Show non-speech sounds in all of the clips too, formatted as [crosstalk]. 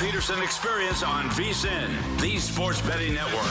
Peterson Experience on VSIN, the Sports Betting Network.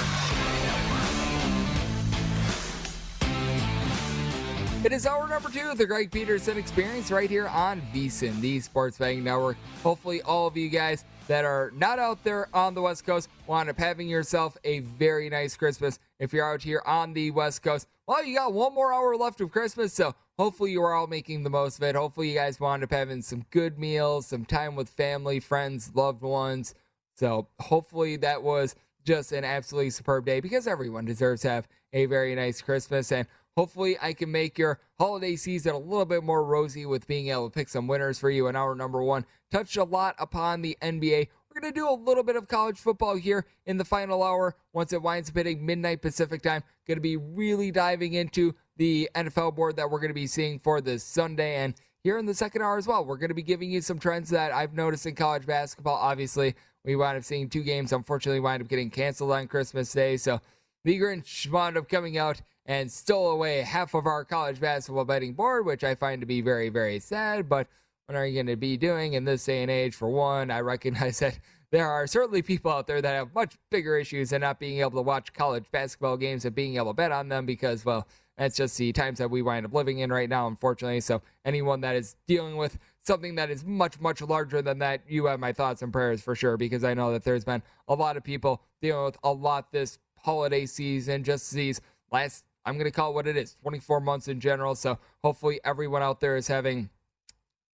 It is hour number two of the Greg Peterson Experience right here on VSIN, the Sports Betting Network. Hopefully, all of you guys that are not out there on the West Coast wind up having yourself a very nice Christmas. If you're out here on the West Coast, well, you got one more hour left of Christmas, so hopefully you are all making the most of it. Hopefully, you guys wound up having some good meals, some time with family, friends, loved ones. So, hopefully, that was just an absolutely superb day because everyone deserves to have a very nice Christmas. And Hopefully, I can make your holiday season a little bit more rosy with being able to pick some winners for you in our number one. Touched a lot upon the NBA. We're going to do a little bit of college football here in the final hour once it winds up hitting midnight Pacific time. Going to be really diving into the NFL board that we're going to be seeing for this Sunday. And here in the second hour as well, we're going to be giving you some trends that I've noticed in college basketball. Obviously, we wound up seeing two games, unfortunately, wind up getting canceled on Christmas Day. So the Grinch wound up coming out and stole away half of our college basketball betting board, which I find to be very, very sad. But what are you going to be doing in this day and age? For one, I recognize that there are certainly people out there that have much bigger issues than not being able to watch college basketball games and being able to bet on them because, well, that's just the times that we wind up living in right now, unfortunately. So, anyone that is dealing with something that is much, much larger than that, you have my thoughts and prayers for sure, because I know that there's been a lot of people dealing with a lot this holiday season, just these last I'm going to call it what it is 24 months in general. So hopefully everyone out there is having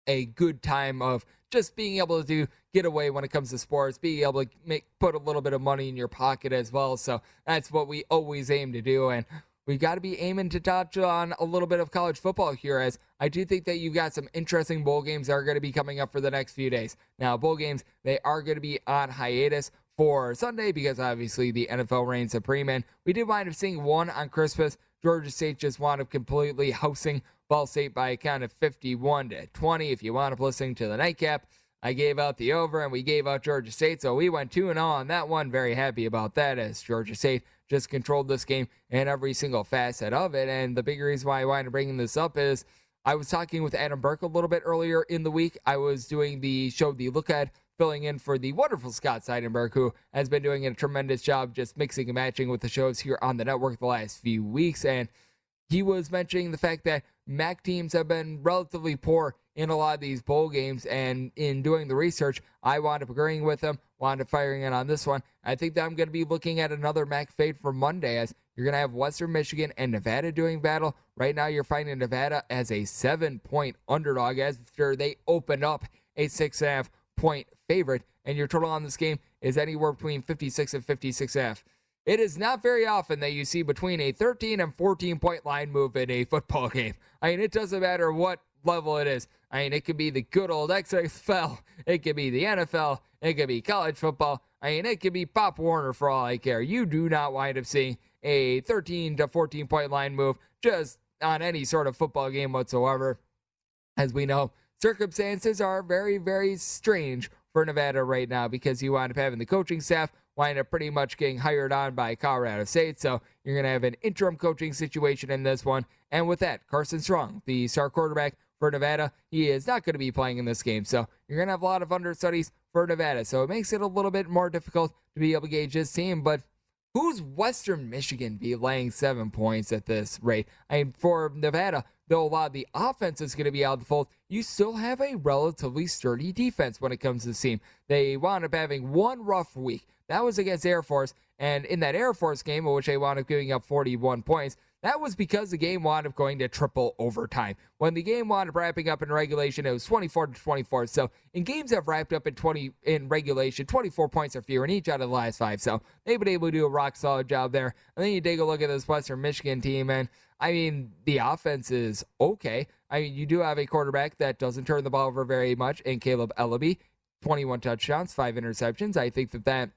a good time of just being able to do, get away when it comes to sports, being able to make put a little bit of money in your pocket as well. So that's what we always aim to do. And we got to be aiming to touch on a little bit of college football here, as I do think that you've got some interesting bowl games that are going to be coming up for the next few days. Now, bowl games, they are going to be on hiatus for Sunday because obviously the NFL reigns supreme. And we did wind up seeing one on Christmas. Georgia State just wound up completely housing Ball State by a count of 51 to 20. If you wound up listening to the nightcap, I gave out the over and we gave out Georgia State. So we went 2 0 on that one. Very happy about that as Georgia State just controlled this game and every single facet of it. And the big reason why I wanted to bring this up is I was talking with Adam Burke a little bit earlier in the week. I was doing the show, The Lookahead filling in for the wonderful Scott Seidenberg, who has been doing a tremendous job just mixing and matching with the shows here on the network the last few weeks. And he was mentioning the fact that MAC teams have been relatively poor in a lot of these bowl games. And in doing the research, I wound up agreeing with them, wound up firing in on this one. I think that I'm going to be looking at another MAC fade for Monday as you're going to have Western Michigan and Nevada doing battle. Right now, you're finding Nevada as a seven point underdog after they open up a six and a half point favorite, and your total on this game is anywhere between 56 and 56 F. It is not very often that you see between a 13 and 14 point line move in a football [laughs] game. I mean, it doesn't matter what level it is. I mean, it could be the good old XFL, it could be the NFL, it could be college football. I mean, it could be Pop Warner for all I care. You do not wind up seeing a 13 to 14 point line move just on any sort of football game whatsoever. As we know, circumstances are very, very strange for Nevada right now because you wind up having the coaching staff wind up pretty much getting hired on by Colorado State. So you're going to have an interim coaching situation in this one. And with that, Carson Strong, the star quarterback for Nevada, he is not going to be playing in this game. So you're going to have a lot of understudies for Nevada. So it makes it a little bit more difficult to be able to gauge this team. But who's Western Michigan be laying seven points at this rate? I mean, for Nevada, though a lot of the offense is going to be out of the fold, you still have a relatively sturdy defense when it comes to the team. They wound up having one rough week. That was against Air Force. And in that Air Force game, in which they wound up giving up 41 points, that was because the game wound up going to triple overtime. When the game wound up wrapping up in regulation, it was 24 to 24. So in games that wrapped up in 20 in regulation, 24 points or fewer in each out of the last five. So they've been able to do a rock solid job there. And then you take a look at this Western Michigan team, and I mean, the offense is okay. I mean, you do have a quarterback that doesn't turn the ball over very much in Kaleb Eleby. 21 touchdowns, five interceptions. I think that that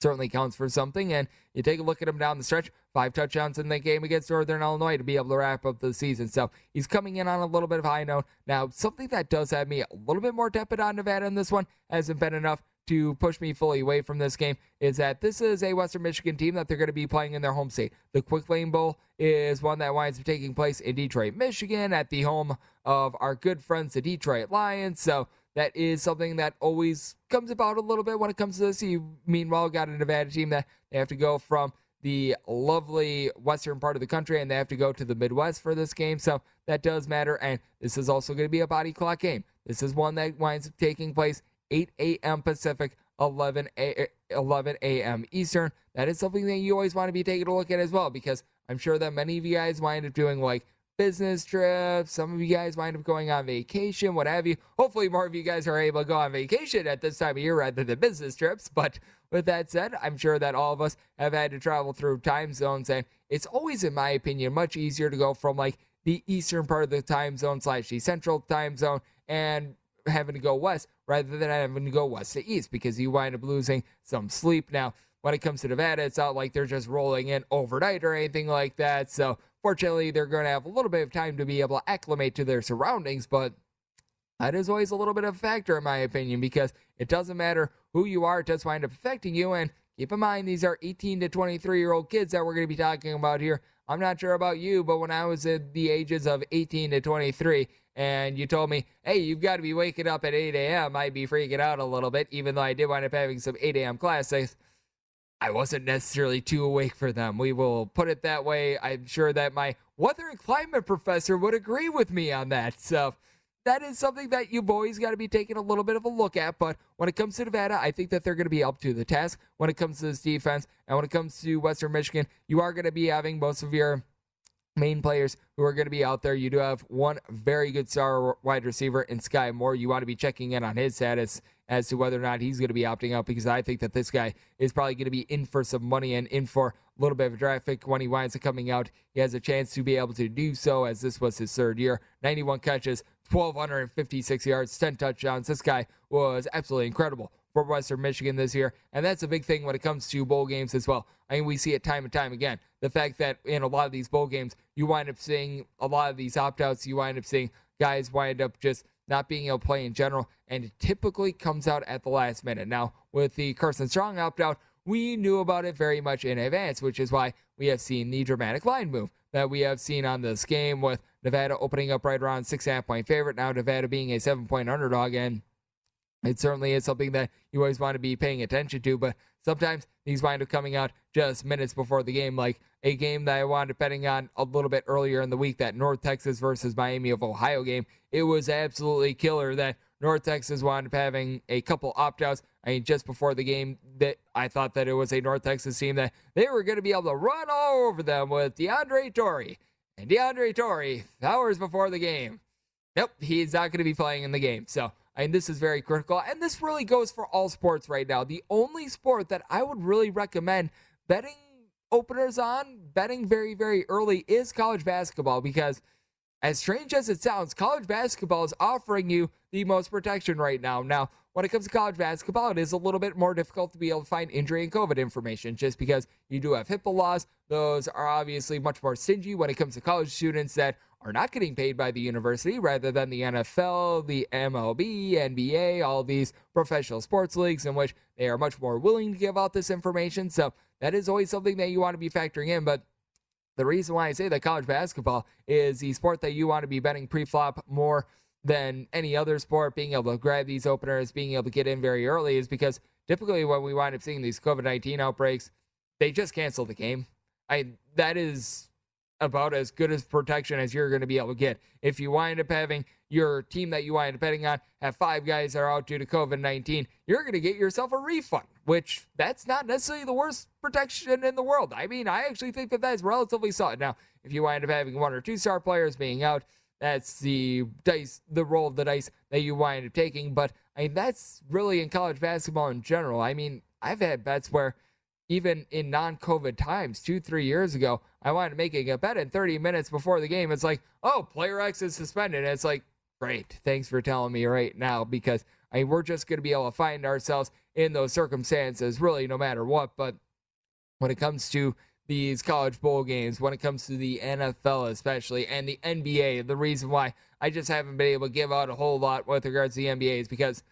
certainly counts for something. And you take a look at him down the stretch, five touchdowns in the game against Northern Illinois to be able to wrap up the season. So he's coming in on a little bit of high note. Now, something that does have me a little bit more tepid on Nevada in this one hasn't been enough to push me fully away from this game is that this is a Western Michigan team that they're going to be playing in their home state. The Quick Lane Bowl is one that winds up taking place in Detroit, Michigan, at the home of our good friends, the Detroit Lions. So that is something that always comes about a little bit when it comes to this. You, meanwhile, got a Nevada team that they have to go from the lovely western part of the country and they have to go to the Midwest for this game. So that does matter. And this is also going to be a body clock game. This is one that winds up taking place 8 a.m. Pacific, 11 a, 11 a.m. Eastern. That is something that you always want to be taking a look at as well because I'm sure that many of you guys wind up doing like business trips. Some of you guys wind up going on vacation, what have you. Hopefully, more of you guys are able to go on vacation at this time of year rather than business trips. But with that said, I'm sure that all of us have had to travel through time zones, and it's always, in my opinion, much easier to go from like the eastern part of the time zone slash the central time zone and having to go west rather than having to go west to east because you wind up losing some sleep. Now, when it comes to Nevada, it's not like they're just rolling in overnight or anything like that. So Fortunately, they're going to have a little bit of time to be able to acclimate to their surroundings, but that is always a little bit of a factor, in my opinion, because it doesn't matter who you are, it does wind up affecting you. And keep in mind, these are 18 to 23 year old kids that we're going to be talking about here. I'm not sure about you, but when I was at the ages of 18 to 23, and you told me, hey, you've got to be waking up at 8 a.m., I'd be freaking out a little bit, even though I did wind up having some 8 a.m. classes. I wasn't necessarily too awake for them. We will put it that way. I'm sure that my weather and climate professor would agree with me on that. So that is something that you've always got to be taking a little bit of a look at. But when it comes to Nevada, I think that they're going to be up to the task when it comes to this defense. And when it comes to Western Michigan, you are going to be having most of your main players who are going to be out there. You do have one very good star wide receiver in Skyy Moore. You want to be checking in on his status as to whether or not he's going to be opting out because I think that this guy is probably going to be in for some money and in for a little bit of draft pick when he winds up coming out. He has a chance to be able to do so as this was his third year. 91 catches, 1,256 yards, 10 touchdowns. This guy was absolutely incredible for Western Michigan this year. And that's a big thing when it comes to bowl games as well. I mean, we see it time and time again. The fact that in a lot of these bowl games, you wind up seeing a lot of these opt outs, you wind up seeing guys wind up just not being able to play in general, and it typically comes out at the last minute. Now, with the Carson Strong opt out, we knew about it very much in advance, which is why we have seen the dramatic line move that we have seen on this game with Nevada opening up right around six and a half point favorite. Now Nevada being a seven point underdog, and it certainly is something that you always want to be paying attention to. But sometimes these wind up coming out just minutes before the game, like a game that I wound up betting on a little bit earlier in the week, that North Texas versus Miami of Ohio game. It was absolutely killer that North Texas wound up having a couple opt outs. I mean, just before the game, that I thought that it was a North Texas team that they were going to be able to run all over them with DeAndre Torrey. And DeAndre Torrey, hours before the game, nope, he's not going to be playing in the game. So, Mean, this is very critical. And this really goes for all sports right now. The only sport that I would really recommend betting openers on, betting very, very early, is college basketball because as strange as it sounds, college basketball is offering you the most protection right now. Now, when it comes to college basketball, it is a little bit more difficult to be able to find injury and COVID information just because you do have HIPAA laws. Those are obviously much more stingy when it comes to college students that are not getting paid by the university rather than the NFL, the MLB, NBA, all these professional sports leagues in which they are much more willing to give out this information. So that is always something that you want to be factoring in. But the reason why I say that college basketball is the sport that you want to be betting pre-flop more than any other sport, being able to grab these openers, being able to get in very early, is because typically when we wind up seeing these COVID 19 outbreaks, they just cancel the game. I that is about as good as protection as you're going to be able to get. If you wind up having your team that you wind up betting on have five guys that are out due to COVID 19, you're going to get yourself a refund, which that's not necessarily the worst protection in the world. I mean, I actually think that that's relatively solid. Now, if you wind up having one or two star players being out, that's the dice, the roll of the dice that you wind up taking. But I mean, that's really in college basketball in general. I mean, I've had bets where even in non-COVID times, two, three years ago, I wanted making a bet in 30 minutes before the game. It's like, oh, player X is suspended. And it's like, great, thanks for telling me right now because I mean, we're just going to be able to find ourselves in those circumstances, really, no matter what. But when it comes to these college bowl games, when it comes to the NFL especially, and the NBA, the reason why I just haven't been able to give out a whole lot with regards to the NBA is because,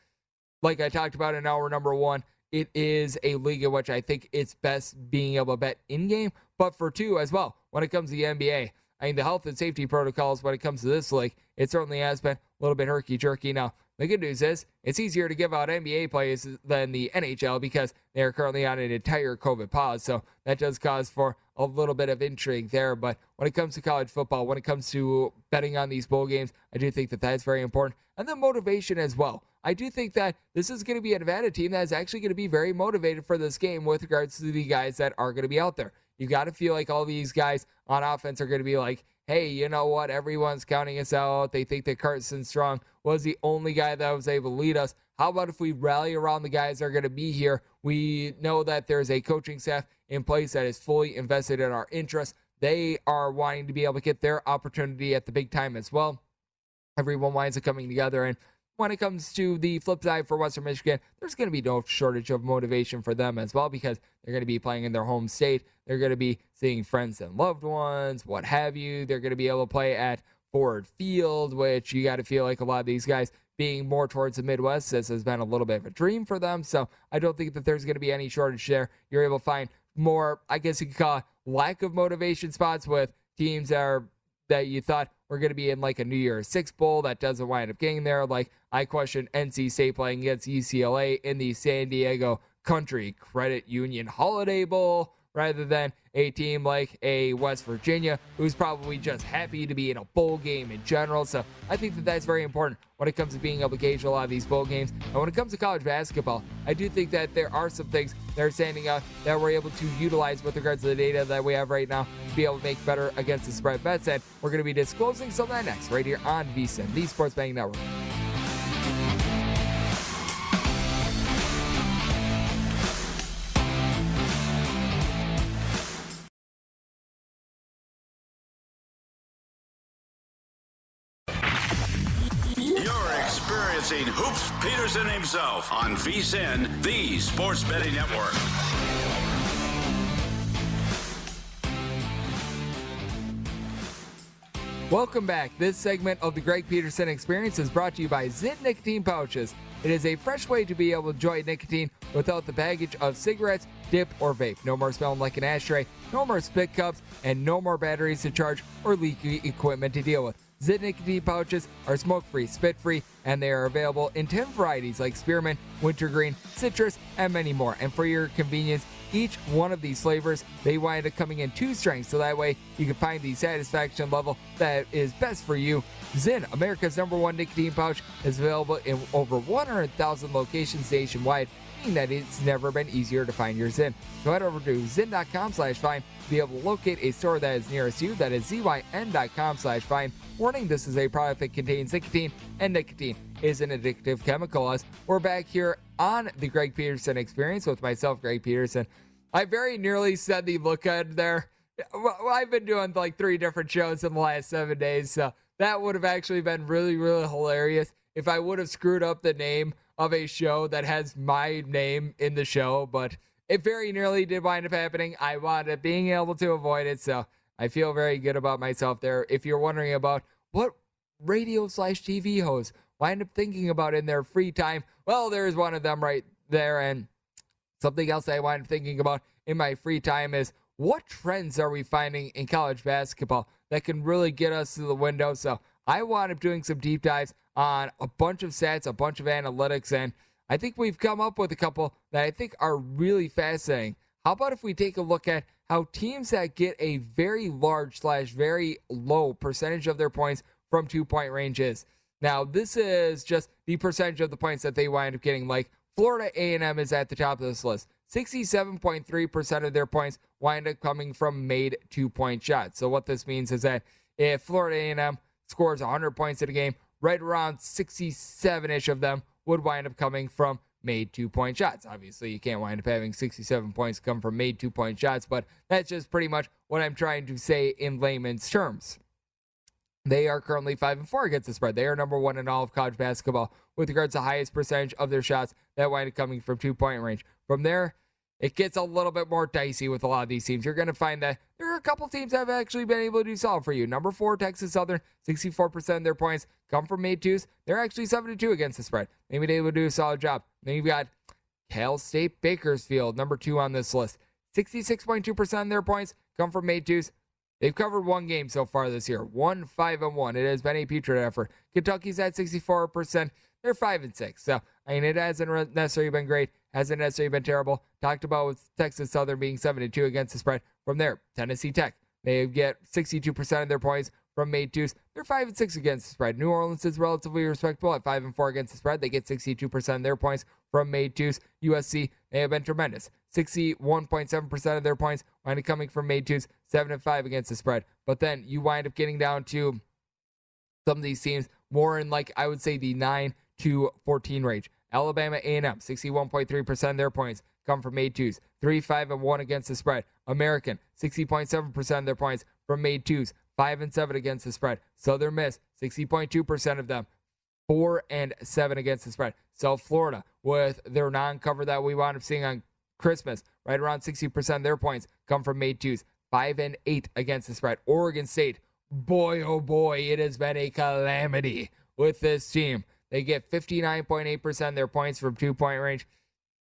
like I talked about in hour number one, it is a league in which I think it's best being able to bet in game, but for two as well, when it comes to the NBA. I mean, the health and safety protocols when it comes to this league, it certainly has been a little bit herky jerky. Now, the good news is it's easier to give out NBA plays than the NHL because they're currently on an entire COVID pause. So that does cause for a little bit of intrigue there. But when it comes to college football, when it comes to betting on these bowl games, I do think that that's very important. And then motivation as well. I do think that this is going to be an Nevada team that is actually going to be very motivated for this game with regards to the guys that are going to be out there. You got to feel like all these guys on offense are going to be like, hey, you know what? Everyone's counting us out. They think that Carson Strong was the only guy that was able to lead us. How about if we rally around the guys that are going to be here? We know that there's a coaching staff in place that is fully invested in our interests. They are wanting to be able to get their opportunity at the big time as well. Everyone winds up coming together and when it comes to the flip side for Western Michigan, there's going to be no shortage of motivation for them as well because they're going to be playing in their home state. They're going to be seeing friends and loved ones, what have you. They're going to be able to play at Ford Field, which you got to feel like a lot of these guys being more towards the Midwest, this has been a little bit of a dream for them. So I don't think that there's going to be any shortage there. You're able to find more, I guess you could call it lack of motivation spots with teams that are that you thought were going to be in like a New Year's Six Bowl that doesn't wind up getting there. Like I question NC State playing against UCLA in the San Diego County Credit Union Holiday Bowl rather than a team like a West Virginia who's probably just happy to be in a bowl game in general. So I think that that's very important when it comes to being able to gauge a lot of these bowl games. And when it comes to college basketball, I do think that there are some things that are standing out that we're able to utilize with regards to the data that we have right now to be able to make better against the spread bets. And we're going to be disclosing some of that next right here on VSIN, the Sports Betting Network. Peterson himself on VSIN, the Sports Betting Network. Welcome back. This segment of the Greg Peterson Experience is brought to you by Zyn Nicotine Pouches. It is a fresh way to be able to enjoy nicotine without the baggage of cigarettes, dip, or vape. No more smelling like an ashtray, no more spit cups, and no more batteries to charge or leaky equipment to deal with. Zyn nicotine pouches are smoke free, spit free, and they are available in 10 varieties like spearmint, wintergreen, citrus, and many more. And for your convenience, each one of these flavors, they wind up coming in two strengths, so that way you can find the satisfaction level that is best for you. Zyn, America's number one nicotine pouch, is available in over 100,000 locations nationwide that it's never been easier to find your Zyn. So head over to zyn.com slash find to be able to locate a store that is nearest you. That is zyn.com slash find. Warning, this is a product that contains nicotine, and nicotine is an addictive chemical. As we're back here on the Greg Peterson experience with myself, Greg Peterson. I very nearly said the look ahead there. I've been doing like three different shows in the last seven days, so that would have actually been really, really hilarious if I would have screwed up the name of a show that has my name in the show, but it very nearly did wind up happening. I wound up being able to avoid it, so I feel very good about myself there. If you're wondering about what radio slash TV hosts wind up thinking about in their free time, well, there's one of them right there. And something else I wind up thinking about in my free time is what trends are we finding in college basketball that can really get us to the window? So I wound up doing some deep dives on a bunch of stats, a bunch of analytics, and I think we've come up with a couple that I think are really fascinating. How about if we take a look at how teams that get a very large slash very low percentage of their points from two point ranges? Now, this is just the percentage of the points that they wind up getting. Like Florida A&M is at the top of this list. 67.3% of their points wind up coming from made two-point shots. So what this means is that if Florida A&M scores 100 points in a game, right around 67 ish of them would wind up coming from made two point shots. Obviously, you can't wind up having 67 points come from made two point shots, but that's just pretty much what I'm trying to say in layman's terms. They are currently five and four against the spread. They are number one in all of college basketball with regards to highest percentage of their shots that wind up coming from two point range. From there, it gets a little bit more dicey with a lot of these teams. You're going to find that there are a couple teams that have actually been able to do solid for you. Number four, Texas Southern, 64% of their points come from made twos. They're actually 72 against the spread. Maybe they to do a solid job. Then you've got Cal State Bakersfield, number two on this list. 66.2% of their points come from made twos. They've covered one game so far this year, one five and one. It has been a putrid effort. Kentucky's at 64%. They're five and six. So I mean, it hasn't necessarily been great, hasn't necessarily been terrible. Talked about with Texas Southern being 72 against the spread. From there, Tennessee Tech, they get 62% of their points from made twos. They're five and six against the spread. New Orleans is relatively respectable at five and four against the spread. They get 62% of their points from made twos. USC, they have been tremendous. 61.7% of their points wind up coming from made twos, seven and five against the spread. But then you wind up getting down to some of these teams more in like I would say the nine to 14 range. Alabama A&M, 61.3% of their points come from made twos. 3 5 and 1 against the spread. American, 60.7% of their points from made twos. 5 and 7 against the spread. Southern Miss, 60.2% of them. 4 and 7 against the spread. South Florida, with their non cover that we wound up seeing on Christmas, right around 60% of their points come from made twos. 5 and 8 against the spread. Oregon State, boy, oh boy, it has been a calamity with this team. They get 59.8% of their points from two point range,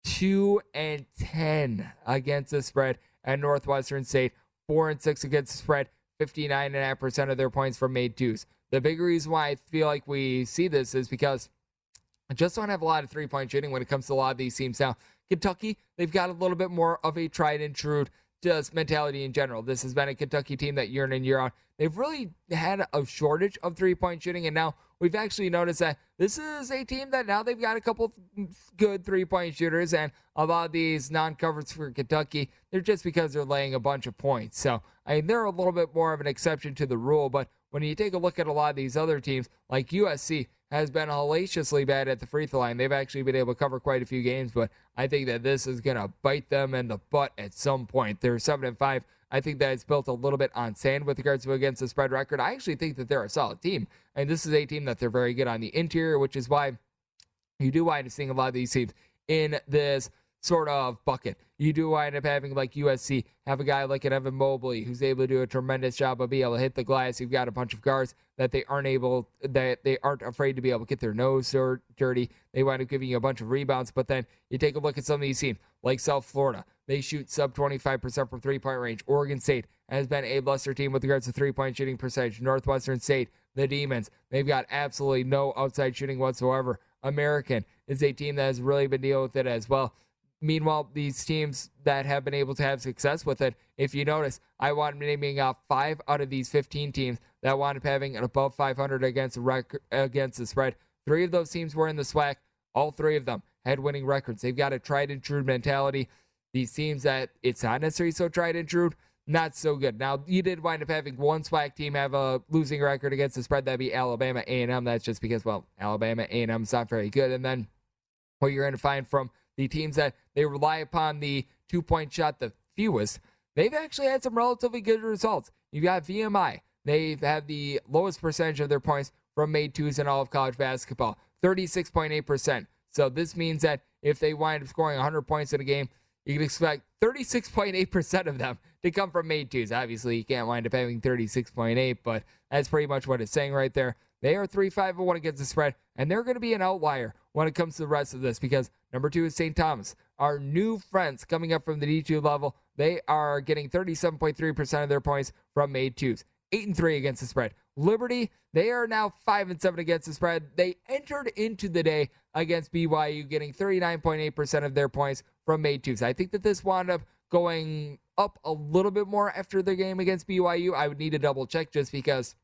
2 and 10 against the spread at Northwestern State, 4 and 6 against the spread, 59.5% of their points from made twos. The big reason why I feel like we see this is because I just don't have a lot of three point shooting when it comes to a lot of these teams. Now, Kentucky, they've got a little bit more of a tried and true just mentality in general. This has been a Kentucky team that year in and year out, they've really had a shortage of three point shooting. And now we've actually noticed that this is a team that now they've got a couple good three point shooters. And a lot of these non covers for Kentucky, they're just because they're laying a bunch of points. So, I mean, they're a little bit more of an exception to the rule. But when you take a look at a lot of these other teams, like USC, has been hellaciously bad at the free throw line. They've actually been able to cover quite a few games, but I think that this is going to bite them in the butt at some point. They're seven and five. I think that it's built a little bit on sand with regards to against the spread record. I actually think that they're a solid team, and this is a team that they're very good on the interior, which is why you do wind up seeing a lot of these teams in this sort of bucket. You do wind up having like USC have a guy like an Evan Mobley who's able to do a tremendous job of being able to hit the glass. You've got a bunch of guards that they aren't able that they aren't afraid to be able to get their nose dirty. They wind up giving you a bunch of rebounds. But then you take a look at some of these teams like South Florida. They shoot sub 25% from three point range. Oregon State has been a bluster team with regards to three point shooting percentage. Northwestern State, the Demons, they've got absolutely no outside shooting whatsoever. American is a team that has really been dealing with it as well. Meanwhile, these teams that have been able to have success with it, if you notice, I want naming off five out of these 15 teams that wound up having an above 500 against the rec- against the spread. Three of those teams were in the SWAC. All three of them had winning records. They've got a tried and true mentality. These teams that it's not necessarily so tried and true, not so good. Now you did wind up having one SWAC team have a losing record against the spread. That'd be Alabama A&M. That's just because well, Alabama A&M's not very good. And then what you're going to find from the teams that they rely upon the two point shot the fewest, they've actually had some relatively good results. You've got VMI. They've had the lowest percentage of their points from made twos in all of college basketball, 36.8%. So this means that if they wind up scoring 100 points in a game, you can expect 36.8% of them to come from made twos. Obviously, you can't wind up having 36.8, but that's pretty much what it's saying right there. They are 3 5 1 against the spread, and they're going to be an outlier when it comes to the rest of this because number two is St. Thomas. Our new friends coming up from the D2 level, they are getting 37.3% of their points from made twos. 8 and 3 against the spread. Liberty, they are now 5 and 7 against the spread. They entered into the day against BYU getting 39.8% of their points from made twos. I think that this wound up going up a little bit more after the game against BYU. I would need to double check just because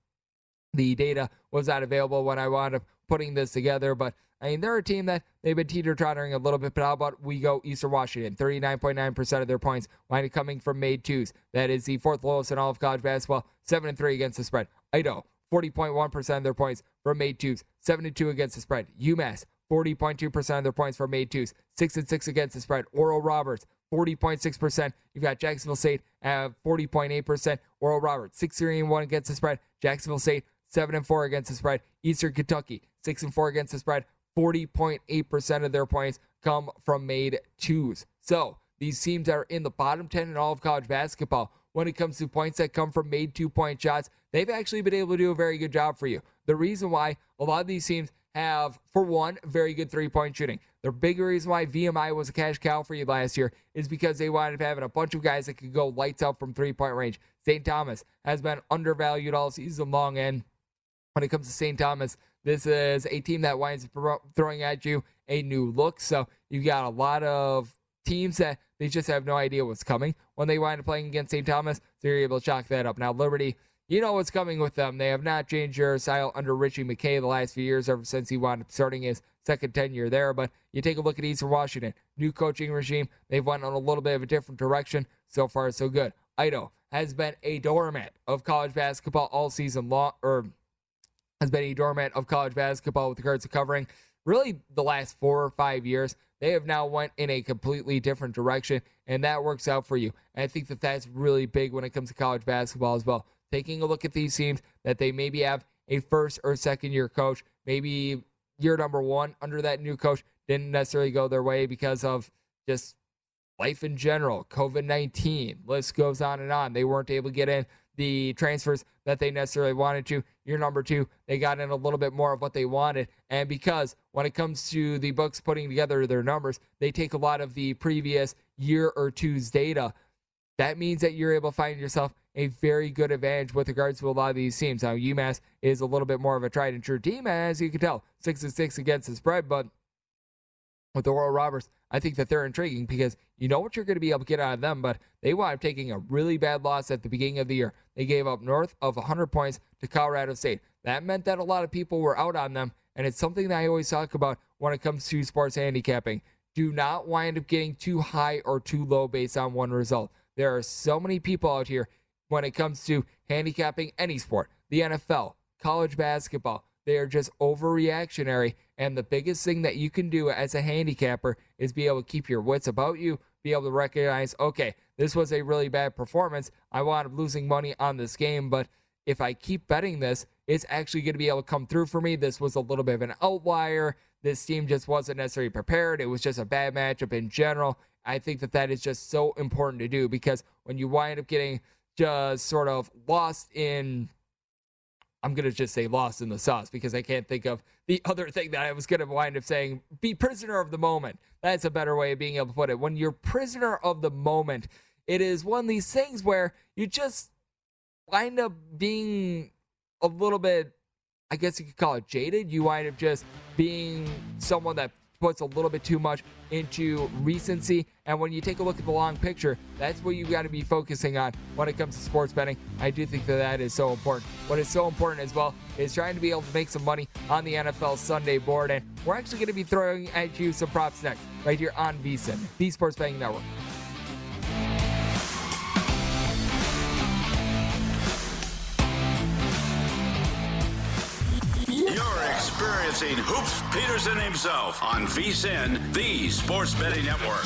the data was not available when I wound up putting this together. But I mean, they're a team that they've been teeter tottering a little bit. But how about we go Eastern Washington? 39.9% of their points wind up coming from made twos. That is the fourth lowest in all of college basketball. 7 and 3 against the spread. Idaho, 40.1% of their points from made twos. 72 against the spread. UMass, 40.2% of their points from made twos. 6 and 6 against the spread. Oral Roberts, 40.6%. You've got Jacksonville State at 40.8%. Oral Roberts, 6 3 1 against the spread. Jacksonville State, seven and four against the spread. Eastern Kentucky, six and four against the spread. 40.8% of their points come from made twos. So these teams are in the bottom 10 in all of college basketball. When it comes to points that come from made two point shots, they've actually been able to do a very good job for you. The reason why a lot of these teams have, for one, very good three point shooting. The big reason why VMI was a cash cow for you last year is because they wound up having a bunch of guys that could go lights out from three point range. St. Thomas has been undervalued all season long, and when it comes to St. Thomas, this is a team that winds up throwing at you a new look. So you've got a lot of teams that they just have no idea what's coming when they wind up playing against St. Thomas. So you're able to chalk that up. Now, Liberty, you know what's coming with them. They have not changed their style under Ritchie McKay the last few years, ever since he wound up starting his second tenure there. But you take a look at Eastern Washington, new coaching regime. They've went on a little bit of a different direction. So far, so good. Idaho has been a doormat of college basketball all season long, or has been a doormat of college basketball with regards to covering really the last four or five years. They have now went in a completely different direction, and that works out for you. And I think that that's really big when it comes to college basketball as well. Taking a look at these teams that they maybe have a first or second year coach, maybe year number one under that new coach didn't necessarily go their way because of just life in general, COVID 19, list goes on and on. They weren't able to get in the transfers that they necessarily wanted to. Year number two, they got in a little bit more of what they wanted. And because when it comes to the books putting together their numbers, they take a lot of the previous year or two's data. That means that you're able to find yourself a very good advantage with regards to a lot of these teams. Now, UMass is a little bit more of a tried and true team, as you can tell, six and six against the spread, but with the Oral Roberts, I think that they're intriguing because you know what you're going to be able to get out of them, but they wound up taking a really bad loss at the beginning of the year. They gave up north of 100 points to Colorado State. That meant that a lot of people were out on them, and it's something that I always talk about when it comes to sports handicapping. Do not wind up getting too high or too low based on one result. There are so many people out here when it comes to handicapping any sport, the NFL, college basketball. They are just overreactionary. And the biggest thing that you can do as a handicapper is be able to keep your wits about you, be able to recognize, okay, this was a really bad performance. I wound up losing money on this game, but if I keep betting this, it's actually going to be able to come through for me. This was a little bit of an outlier. This team just wasn't necessarily prepared. It was just a bad matchup in general. I think that that is just so important to do because when you wind up getting just sort of lost in I'm going to just say lost in the sauce because I can't think of the [laughs] other thing that I was going to wind up saying. Be prisoner of the moment. That's a better way of being able to put it. When you're prisoner of the moment, it is one of these things where you just wind up being a little bit, I guess you could call it jaded. You wind up just being someone that puts a little bit too much into recency. And when you take a look at the long picture, that's what you got to be focusing on when it comes to sports betting. I do think that that is so important. What is so important as well is trying to be able to make some money on the NFL Sunday board. And we're actually going to be throwing at you some props next, right here on VSIN, the Sports Betting Network. Experiencing Hoops Peterson himself on VSIN, the Sports Betting Network.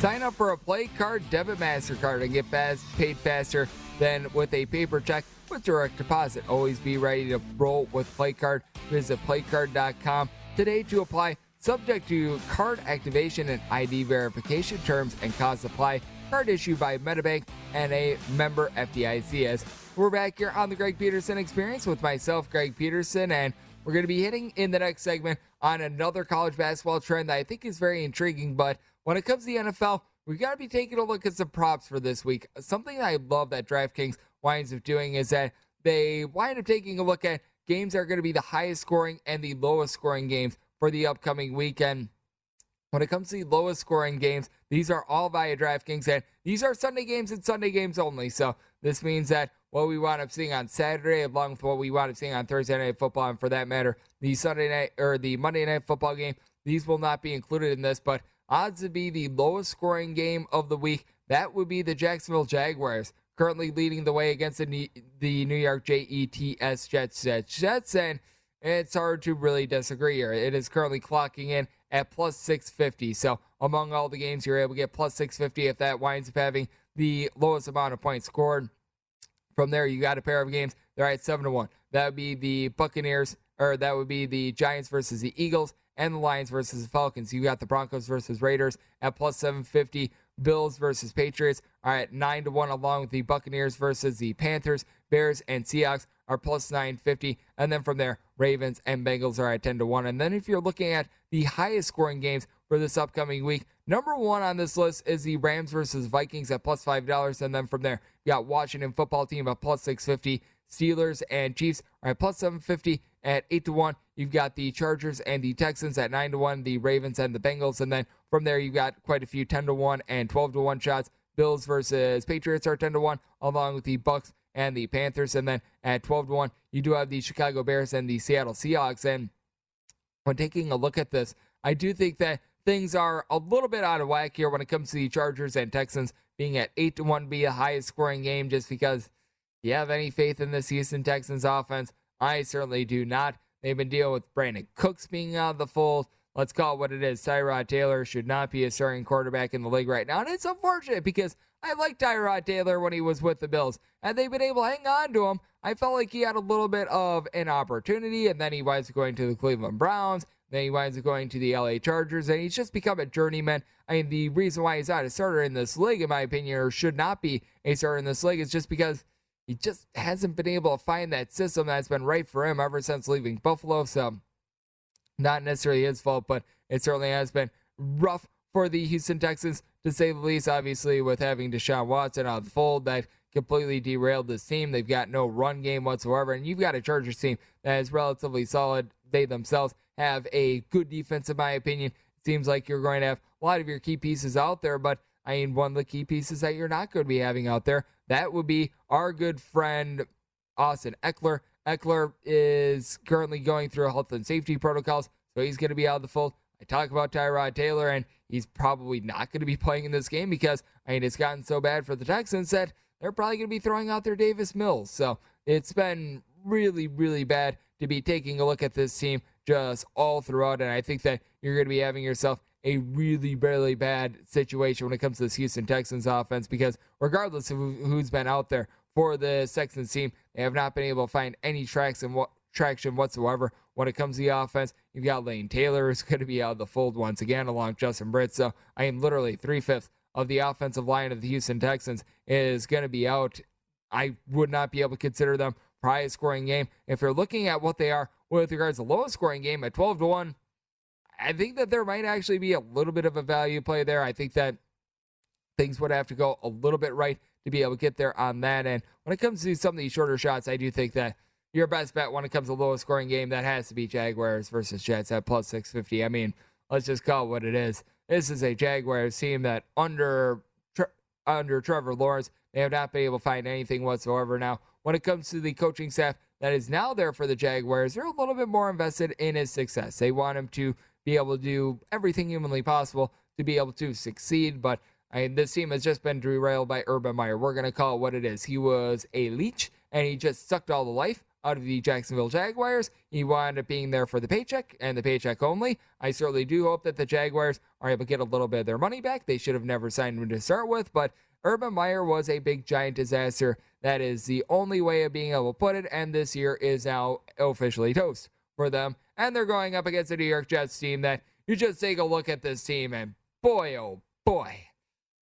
Sign up for a play card debit MasterCard and get fast, paid faster than with a paper check with direct deposit. Always be ready to roll with play card. Visit playcard.com today to apply. Subject to card activation and ID verification terms and costs apply. Card issued by MetaBank and a member FDIC. We're back here on the Greg Peterson Experience with myself, Greg Peterson, and we're going to be hitting in the next segment on another college basketball trend that I think is very intriguing. But when it comes to the NFL, we've got to be taking a look at some props for this week. Something that I love that DraftKings winds up doing is that they wind up taking a look at games that are going to be the highest scoring and the lowest scoring games for the upcoming weekend. When it comes to the lowest scoring games, these are all via DraftKings, and these are Sunday games and Sunday games only. So this means that what we wound up seeing on Saturday, along with what we wound up seeing on Thursday Night Football, and for that matter, the Sunday night or the Monday Night Football game. These will not be included in this, but odds to be the lowest scoring game of the week. That would be the Jacksonville Jaguars, currently leading the way against the, the New York Jets Jets Jets Jets, and it's hard to really disagree here. It is currently clocking in at plus 650. So among all the games, you're able to get plus 650 if that winds up having the lowest amount of points scored From there, you got a pair of games. They're at seven to one. That would be the Buccaneers, or that would be the Giants versus the Eagles, and the Lions versus the Falcons. You got the Broncos versus Raiders at plus 750. Bills versus Patriots are at 9 to 1, along with the Buccaneers versus the Panthers. Bears and Seahawks are plus 950. And then from there, Ravens and Bengals are at 10 to 1. And then if you're looking at the highest scoring games for this upcoming week, number one on this list is the Rams versus Vikings at $5. And then from there, you got Washington football team at plus 650. Steelers and Chiefs are at plus 750 at 8 to 1. You've got the Chargers and the Texans at 9 to 1, the Ravens and the Bengals. And then from there, you've got quite a few 10 to 1 and 12 to 1 shots. Bills versus Patriots are 10 to 1, along with the Bucks and the Panthers. And then at 12 to 1, you do have the Chicago Bears and the Seattle Seahawks. And when taking a look at this, I do think that things are a little bit out of whack here when it comes to the Chargers and Texans being at 8 to 1 be the highest scoring game just because you have any faith in this Houston Texans offense? I certainly do not. They've been dealing with Brandin Cooks being out of the fold. Let's call it what it is. Tyrod Taylor should not be a starting quarterback in the league right now. And it's unfortunate because I liked Tyrod Taylor when he was with the Bills, and they've been able to hang on to him. I felt like he had a little bit of an opportunity, and then he was going to the Cleveland Browns. Then he winds up going to the LA Chargers, and he's just become a journeyman. I mean, the reason why he's not a starter in this league, in my opinion, or should not be a starter in this league, is just because he just hasn't been able to find that system that's been right for him ever since leaving Buffalo. So, not necessarily his fault, but it certainly has been rough for the Houston Texans, to say the least. Obviously, with having Deshaun Watson on the fold, that completely derailed this team. They've got no run game whatsoever, and you've got a Chargers team that is relatively solid. They themselves have a good defense, in my opinion. It seems like you're going to have a lot of your key pieces out there, but I mean, one of the key pieces that you're not going to be having out there, that would be our good friend Austin Ekeler. Ekeler is currently going through health and safety protocols, so he's going to be out of the fold. I talk about Tyrod Taylor, and he's probably not going to be [laughs] playing in this game because I mean it's gotten so bad for the Texans that they're probably going to be throwing out their Davis Mills. So it's been really, really bad to be taking a look at this team just all throughout, and I think that you're going to be having yourself a really, really bad situation when it comes to this Houston Texans offense because regardless of who's been out there for the Texans team, they have not been able to find any tracks and what traction whatsoever when it comes to the offense. You've got Lane Taylor who's going to be out of the fold once again along Justin Britt. So I am literally three fifths of the offensive line of the Houston Texans is going to be out. I would not be able to consider them highest scoring game. If you're looking at what they are with regards to lowest scoring game at 12 to 1, I think that there might actually be a little bit of a value play there. I think that things would have to go a little bit right to be able to get there on that end. When it comes to some of these shorter shots, I do think that your best bet when it comes to lowest scoring game, that has to be Jaguars versus Jets at plus 650. I mean, let's just call it what it is. This is a Jaguars team that under under Trevor Lawrence, they have not been able to find anything whatsoever. Now, when it comes to the coaching staff that is now there for the Jaguars, they're a little bit more invested in his success. They want him to be able to do everything humanly possible to be able to succeed. But I mean, this team has just been derailed by Urban Meyer. We're going to call it what it is. He was a leech and he just sucked all the life out of the Jacksonville Jaguars. He wound up being there for the paycheck and the paycheck only. I certainly do hope that the Jaguars are able to get a little bit of their money back. They should have never signed him to start with, but Urban Meyer was a big giant disaster. That is the only way of being able to put it, and this year is now officially toast for them and they're going up against the New York Jets team that you just take a look at this team and boy, oh boy,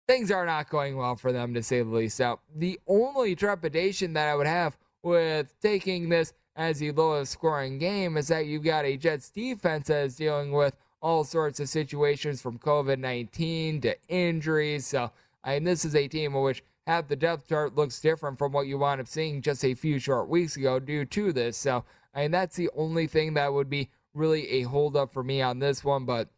things are not going well for them to say the least. Now, the only trepidation that I would have with taking this as the lowest scoring game is that you've got a Jets defense that is dealing with all sorts of situations from COVID 19 to injuries. So, I mean, this is a team which half the depth chart looks different from what you wound up seeing just a few short weeks ago due to this. So, and that's the only thing that would be really a holdup for me on this one. But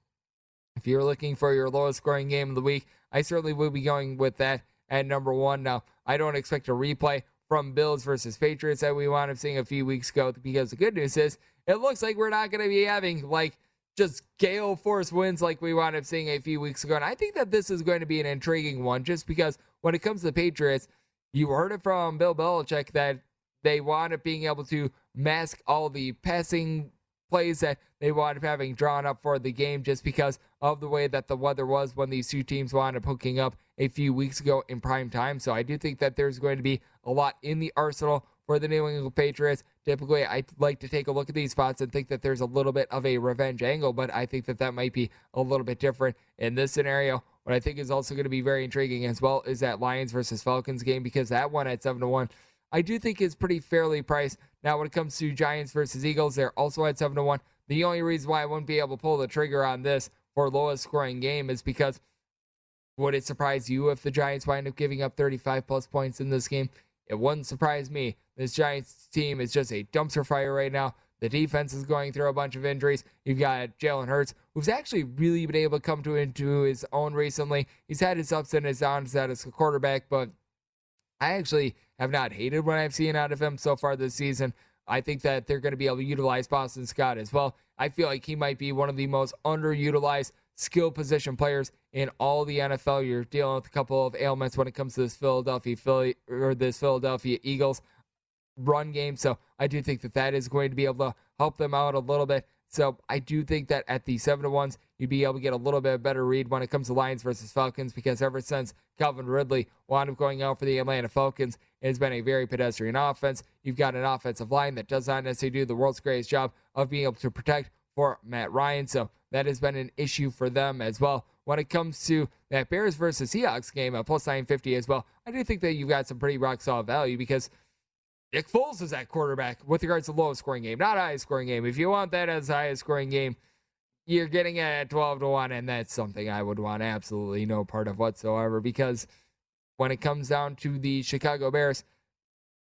if you're looking for your lowest scoring game of the week, I certainly will be going with that at number one. Now, I don't expect a replay from Bills versus Patriots that we wound up seeing a few weeks ago because the good news is it looks like we're not going to be having like just gale force wins like we wound up seeing a few weeks ago. And I think that this is going to be an intriguing one just because when it comes to the Patriots, you heard it from Bill Belichick that they wound up being able to mask all the passing plays that they wound up having drawn up for the game just because of the way that the weather was when these two teams wound up hooking up a few weeks ago in prime time. So I do think that there's going to be a lot in the arsenal for the New England Patriots. Typically, I like to take a look at these spots and think that there's a little bit of a revenge angle, but I think that that might be a little bit different in this scenario. What I think is also going to be very intriguing as well is that Lions versus Falcons game because that one at 7 to 1 I do think is pretty fairly priced. Now, when it comes to Giants versus Eagles, they're also at 7 to 1. The only reason why I wouldn't be able to pull the trigger on this for lowest scoring game is because would it surprise you if the Giants wind up giving up 35 plus points in this game? It wouldn't surprise me. This Giants team is just a dumpster fire right now. The defense is going through a bunch of injuries. You've got Jalen Hurts, who's actually really been able to come to into his own recently. He's had his ups and his downs as a quarterback, but I actually have not hated what I've seen out of him so far this season. I think that they're going to be able to utilize Boston Scott as well. I feel like he might be one of the most underutilized skill position players in all the NFL. You're dealing with a couple of ailments when it comes to this Philadelphia Philly or this Philadelphia Eagles run game. So I do think that that is going to be able to help them out a little bit. So I do think that at the seven to ones, you'd be able to get a little bit better read when it comes to Lions versus Falcons because ever since Calvin Ridley wound up going out for the Atlanta Falcons, it has been a very pedestrian offense. You've got an offensive line that does not necessarily do the world's greatest job of being able to protect for Matt Ryan. So that has been an issue for them as well. When it comes to that Bears versus Seahawks game at plus 950 as well, I do think that you've got some pretty rock solid value because Nick Foles is at quarterback with regards to lowest scoring game, not highest scoring game. If you want that as highest scoring game, you're getting it at 12 to 1, and that's something I would want absolutely no part of whatsoever because when it comes down to the Chicago Bears,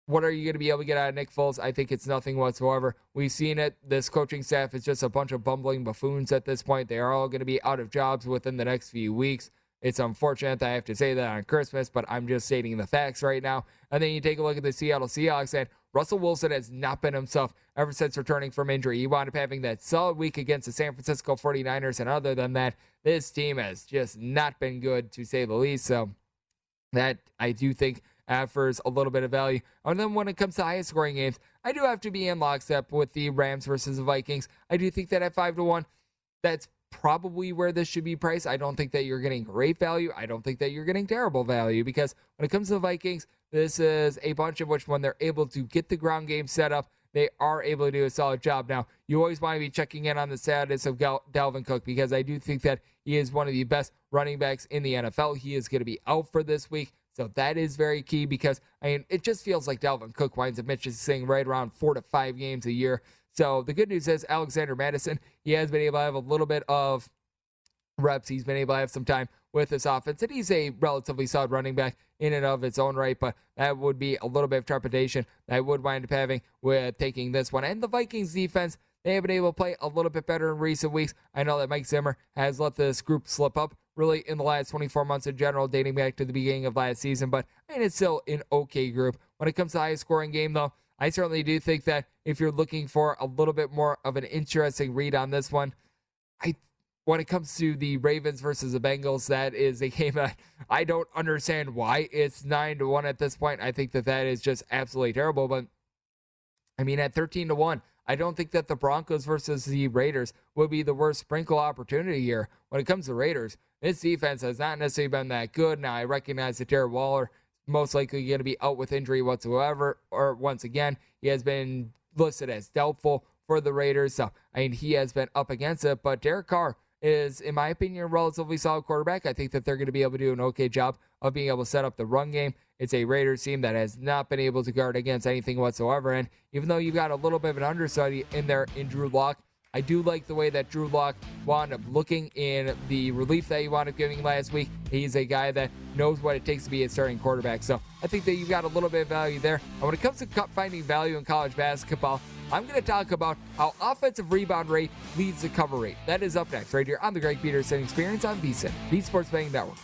what are you going to be able to get out of Nick Foles? I think it's nothing whatsoever. We've seen it. This coaching staff is just a bunch of bumbling buffoons at this point. They are all going to be out of jobs within the next few weeks. It's unfortunate that I have to say that on Christmas, but I'm just stating the facts right now. And then you take a look at the Seattle Seahawks, and Russell Wilson has not been himself ever since returning from injury. He wound up having that solid week against the San Francisco 49ers, and other than that, this team has just not been good, to say the least. So that I do think offers a little bit of value. And then when it comes to highest scoring games, I do have to be in lockstep with the Rams versus the Vikings. I do think that at 5 to 1, that's probably where this should be priced. I don't think that you're getting great value. I don't think that you're getting terrible value because when it comes to the Vikings, this is a bunch of which when they're able to get the ground game set up, they are able to do a solid job. Now, you always want to be checking in on the status of Gal- Dalvin Cook because I do think that he is one of the best running backs in the NFL. He is going to be out for this week. So that is very key because I mean it just feels like Dalvin Cook winds up missing right around four to five games a year. So the good news is Alexander Mattison, he has been able to have a little bit of reps. He's been able to have some time with this offense, and he's a relatively solid running back in and of its own right. But that would be a little bit of trepidation that I would wind up having with taking this one. And the Vikings defense, they have been able to play a little bit better in recent weeks. I know that Mike Zimmer has let this group slip up really in the last 24 months in general, dating back to the beginning of last season, but I mean, it's still an okay group. When it comes to highest scoring game, though, I certainly do think that if you're looking for a little bit more of an interesting read on this one, I when it comes to the Ravens versus the Bengals, that is a game that I don't understand why it's nine to one at this point. I think that that is just absolutely terrible. But I mean, at thirteen to one, I don't think that the Broncos versus the Raiders would be the worst sprinkle opportunity here. When it comes to the Raiders, this defense has not necessarily been that good. Now, I recognize that Darren Waller most likely going to be out with injury whatsoever, or once again, he has been listed as doubtful for the Raiders. So, I mean, he has been up against it, but Derek Carr is, in my opinion, a relatively solid quarterback. I think that they're going to be able to do an okay job of being able to set up the run game. It's a Raiders team that has not been able to guard against anything whatsoever. And even though you've got a little bit of an understudy in there in Drew Lock, I do like the way that Drew Lock wound up looking in the relief that he wound up giving last week. He's a guy that knows what it takes to be a starting quarterback. So I think that you've got a little bit of value there. And when it comes to finding value in college basketball, I'm going to talk about how offensive rebound rate leads to cover rate. That is up next, right here on the Greg Peterson Experience on VSIN, the Sports Betting Network.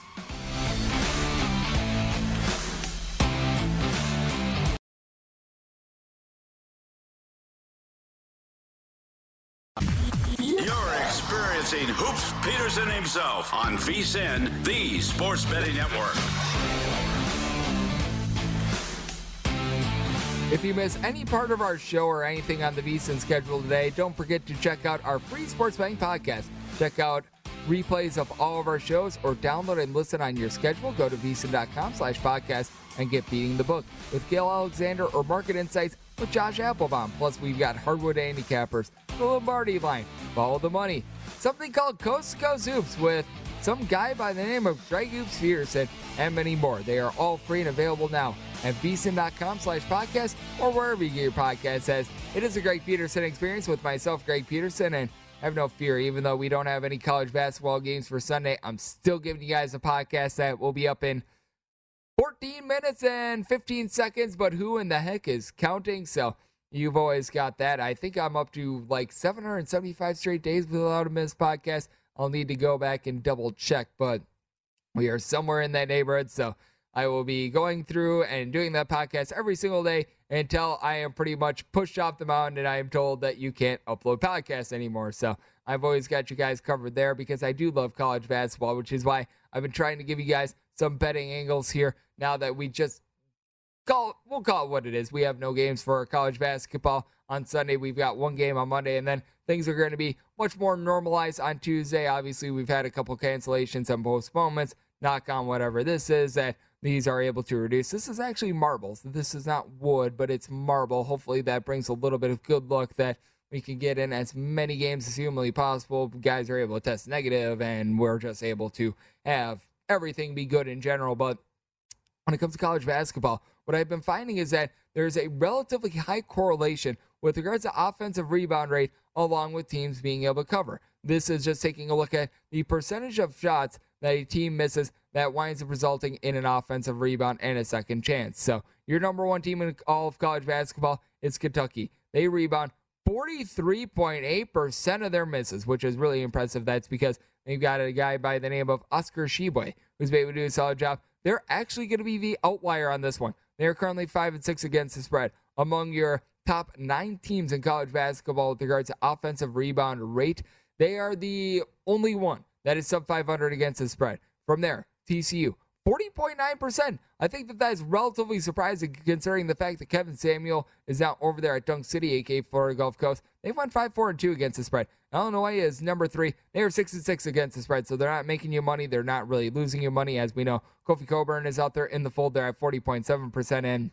You're experiencing Hoops Peterson himself on VSIN, the Sports Betting Network. If you miss any part of our show or anything on the VSIN schedule today, don't forget to check out our free sports betting podcast. Check out replays of all of our shows or download and listen on your schedule. Go to vsin.com slash podcast and get beating the book with Gill Alexander or market insights with Josh Appelbaum. Plus, we've got hardwood handicappers, the Lombardi line, follow the money, something called Coast Hoops with some guy by the name of Greg Hoops Peterson, and many more. They are all free and available now at vsin.com slash podcast or wherever you get your podcast says. It is a Greg Peterson experience with myself, Greg Peterson, and have no fear, even though we don't have any college basketball games for Sunday, I'm still giving you guys a podcast that will be up in 14 minutes and 15 seconds, but who in the heck is counting? So you've always got that. I think I'm up to like 775 straight days without a missed podcast. I'll need to go back and double check, but we are somewhere in that neighborhood. So I will be going through and doing that podcast every single day until I am pretty much pushed off the mountain and I am told that you can't upload podcasts anymore. So I've always got you guys covered there because I do love college basketball, which is why I've been trying to give you guys some betting angles here now that we just call we'll call it what it is. We have no games for college basketball on Sunday. We've got one game on Monday, and then things are going to be much more normalized on Tuesday. Obviously, we've had a couple cancellations and postponements. Knock on whatever this is that these are able to reduce. This is actually marbles. This is not wood, but it's marble. Hopefully, that brings a little bit of good luck that we can get in as many games as humanly possible. Guys are able to test negative, and we're just able to have everything be good in general. But when it comes to college basketball, what I've been finding is that there's a relatively high correlation with regards to offensive rebound rate along with teams being able to cover. This is just taking a look at the percentage of shots that a team misses that winds up resulting in an offensive rebound and a second chance. So, your number one team in all of college basketball is Kentucky. They rebound 43.8% of their misses, which is really impressive. That's because they've got a guy by the name of Oscar Tshiebwe who's able to do a solid job. They're actually going to be the outlier on this one. They're currently 5 and 6 against the spread. Among your top nine teams in college basketball with regards to offensive rebound rate, they are the only one that is sub 500 against the spread. From there, TCU, 40.9%. I think that that is relatively surprising considering the fact that Kevin Samuel is now over there at Dunk City, aka Florida Gulf Coast. They've won 5 4 and 2 against the spread. Illinois is number three. They are 6 and 6 against the spread, so they're not making you money. They're not really losing you money, as we know. Kofi Cockburn is out there in the fold there at 40.7%. And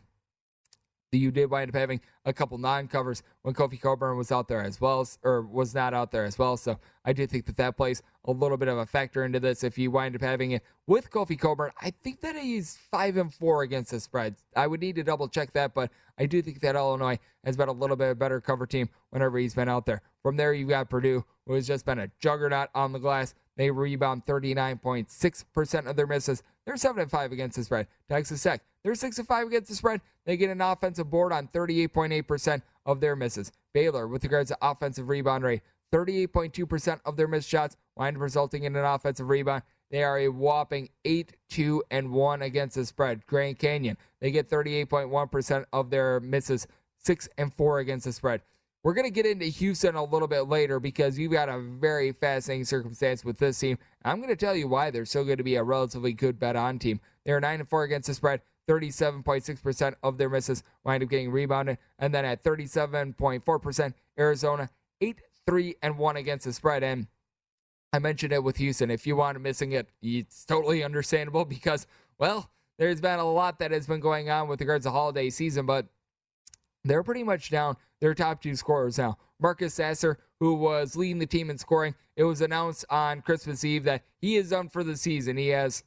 you did wind up having a couple non-covers when Kofi Cockburn was out there as well, or was not out there as well. So I do think that that plays a little bit of a factor into this. If you wind up having it with Kofi Cockburn, I think that he's five and four against the spread. I would need to double check that, but I do think that Illinois has been a little bit better cover team whenever he's been out there. From there, you've got Purdue, who has just been a juggernaut on the glass. They rebound 39.6% of their misses. They're 7 and 5 against the spread. Texas Tech, they're 6 and 5 against the spread. They get an offensive board on 38.8% of their misses. Baylor, with regards to offensive rebound rate, 38.2% of their missed shots wind up resulting in an offensive rebound. They are a whopping 8 2 and 1 against the spread. Grand Canyon, they get 38.1% of their misses, 6 and 4 against the spread. We're going to get into Houston a little bit later because you've got a very fascinating circumstance with this team. I'm going to tell you why they're still going to be a relatively good bet on team. They're 9 and 4 against the spread. 37.6% of their misses wind up getting rebounded. And then at 37.4%, Arizona 8 3 and 1 against the spread. And I mentioned it with Houston. If you want missing it, it's totally understandable [laughs] because, well, there's been a lot that has been going on with regards to holiday season, but they're pretty much down their top two scorers now. Marcus Sasser, who was leading the team in scoring, it was announced on Christmas Eve that he is done for the season. He has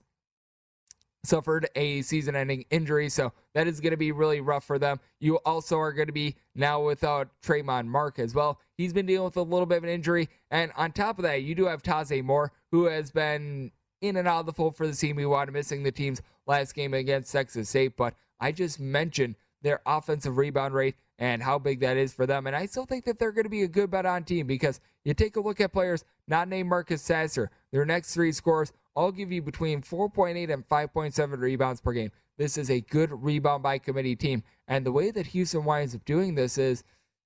suffered a season ending injury, so that is going to be really rough for them. You also are going to be now without Tramon Mark as well. He's been dealing with a little bit of an injury. And on top of that, you do have Taze Moore, who has been in and out of the fold for the team. We wanted missing the team's last game against Texas State, but I just mentioned their offensive rebound rate and how big that is for them. And I still think that they're going to be a good bet on team because you take a look at players not named Marcus Sasser, their next three scores all give you between 4.8 and 5.7 rebounds per game. This is a good rebound by committee team. And the way that Houston winds up doing this is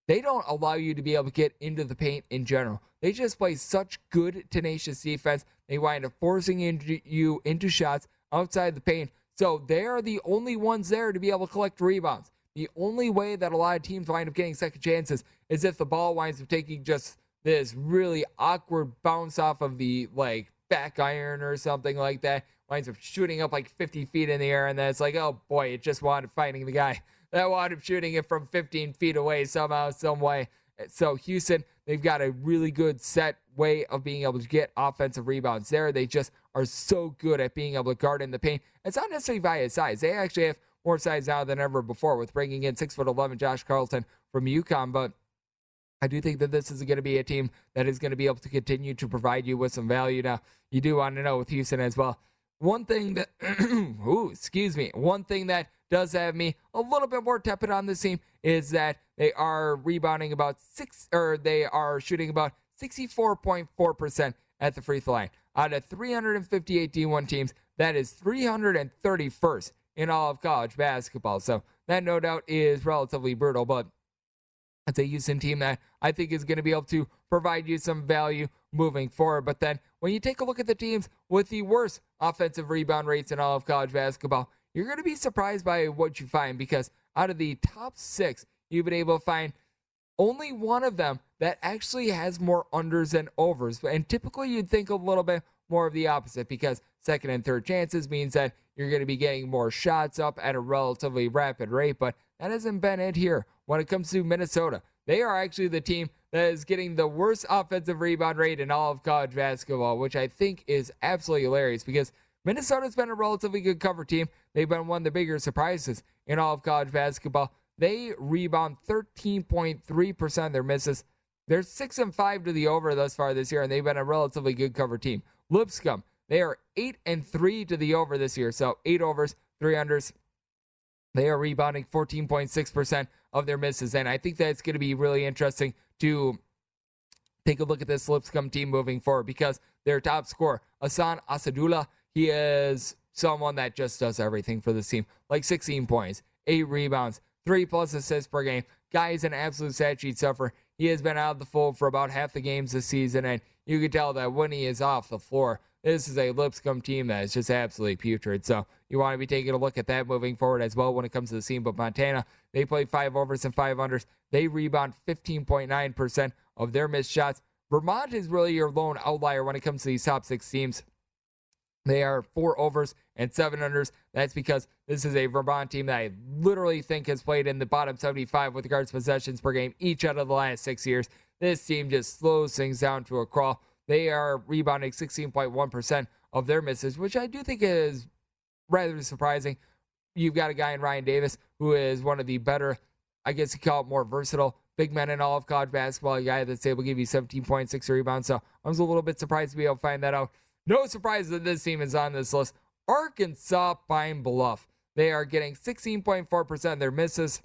they don't allow you to be able to get into the paint in general. They just play such good, tenacious defense. They wind up forcing into you into shots outside the paint. So they are the only ones there to be able to collect rebounds. The only way that a lot of teams wind up getting second chances is if the ball winds up taking just this really awkward bounce off of the like back iron or something like that. Winds up shooting up like 50 feet in the air, and then it's like, oh boy, it just wound up finding the guy [laughs] that wound up shooting it from 15 feet away somehow, some way. So Houston, they've got a really good set way of being able to get offensive rebounds there. They just are so good at being able to guard in the paint. It's not necessarily via size. They actually have more size now than ever before with bringing in six foot eleven Josh Carlton from UConn, but I do think that this is going to be a team that is going to be able to continue to provide you with some value. Now, you do want to know with Houston as well. One thing that, [clears throat] ooh, excuse me, one thing that does have me a little bit more tepid on this team is that they are rebounding about six, or they are shooting about 64.4% at the free throw line. Out of 358 D1 teams, that is 331st in all of college basketball. So that no doubt is relatively brutal, but it's a Houston team that I think is going to be able to provide you some value moving forward. But then when you take a look at the teams with the worst offensive rebound rates in all of college basketball, you're going to be surprised by what you find because out of the top six, you've been able to find only one of them that actually has more unders than overs. And typically you'd think a little bit more of the opposite because second and third chances means that you're going to be getting more shots up at a relatively rapid rate. But that hasn't been it here when it comes to Minnesota. They are actually the team that is getting the worst offensive rebound rate in all of college basketball, which I think is absolutely hilarious because Minnesota's been a relatively good cover team. They've been one of the bigger surprises in all of college basketball. They rebound 13.3% of their misses. They're 6 and 5 to the over thus far this year, and they've been a relatively good cover team. Lipscomb, they are 8 and 3 to the over this year. So 8 overs, 3 unders. They are rebounding 14.6% of their misses. And I think that's going to be really interesting to take a look at this Lipscomb team moving forward because their top scorer, Ahsan Asadullah, he is someone that just does everything for this team. Like 16 points, 8 rebounds, 3 plus assists per game. Guy is an absolute stat sheet suffer. He has been out of the fold for about half the games this season, and you can tell that when he is off the floor, this is a Lipscomb team that is just absolutely putrid. So you want to be taking a look at that moving forward as well when it comes to the team. But Montana, they play five overs and five unders. They rebound 15.9% of their missed shots. Vermont is really your lone outlier when it comes to these top six teams. They are four overs and seven unders. That's because this is a Vermont team that I literally think has played in the bottom 75 with regards to possessions per game each out of the last six years. This team just slows things down to a crawl. They are rebounding 16.1% of their misses, which I do think is rather surprising. You've got a guy in Ryan Davis who is one of the better, I guess you call it more versatile big men in all of college basketball. A guy that's able to give you 17.6 rebounds. So I was a little bit surprised to be able to find that out. No surprise that this team is on this list. Arkansas Pine Bluff. They are getting 16.4% of their misses.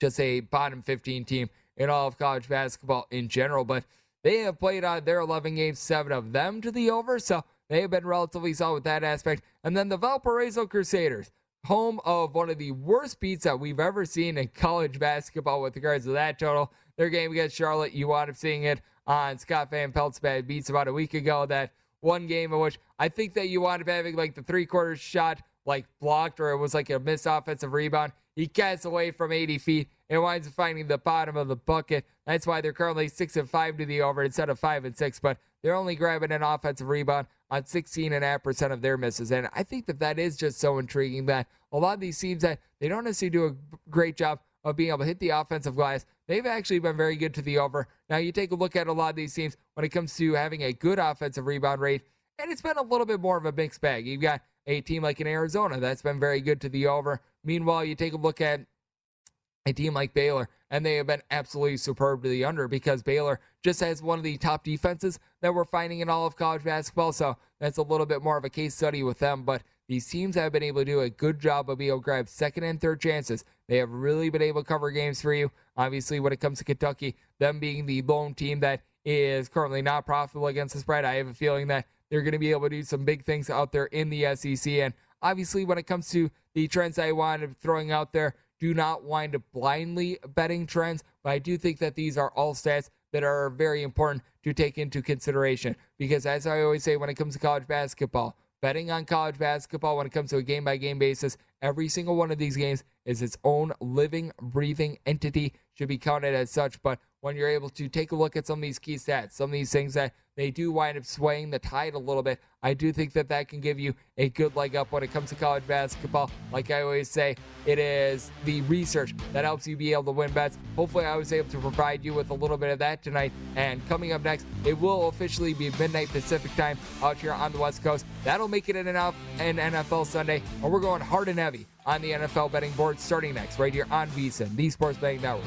Just a bottom 15 team in all of college basketball in general. But they have played out their 11 games, seven of them to the over, so they have been relatively solid with that aspect. And then the Valparaiso Crusaders, home of one of the worst beats that we've ever seen in college basketball with regards to that total. Their game against Charlotte, you wound up seeing it on Scott Van Pelt's bad beats about a week ago. That one game in which I think that you wound up having like the three quarters shot like blocked or it was like a missed offensive rebound. He casts away from 80 feet and winds up finding the bottom of the bucket. That's why they're currently six and five to the over instead of five and six. But they're only grabbing an offensive rebound on 16.5% of their misses. And I think that that is just so intriguing that a lot of these teams that they don't necessarily do a great job of being able to hit the offensive glass, they've actually been very good to the over. Now, you take a look at a lot of these teams when it comes to having a good offensive rebound rate, and it's been a little bit more of a mixed bag. You've got a team like in Arizona that's been very good to the over. Meanwhile, you take a look at a team like Baylor, and they have been absolutely superb to the under because Baylor just has one of the top defenses that we're finding in all of college basketball. So that's a little bit more of a case study with them. But these teams have been able to do a good job of being able to grab second and third chances. They have really been able to cover games for you. Obviously, when it comes to Kentucky, them being the lone team that is currently not profitable against the spread, I have a feeling that they're going to be able to do some big things out there in the SEC. And obviously, when it comes to the trends I wanted throwing out there, do not wind up blindly betting trends, but I do think that these are all stats that are very important to take into consideration because, as I always say when it comes to college basketball, betting on college basketball when it comes to a game by game basis. Every single one of these games is its own living, breathing entity, should be counted as such. But when you're able to take a look at some of these key stats, some of these things that they do wind up swaying the tide a little bit. I do think that that can give you a good leg up when it comes to college basketball. Like I always say, it is the research that helps you be able to win bets. Hopefully, I was able to provide you with a little bit of that tonight. And coming up next, it will officially be midnight Pacific time out here on the West Coast. That'll make it an NFL Sunday, and we're going hard and heavy on the NFL betting board starting next, right here on VSIN, the Sports Betting Network.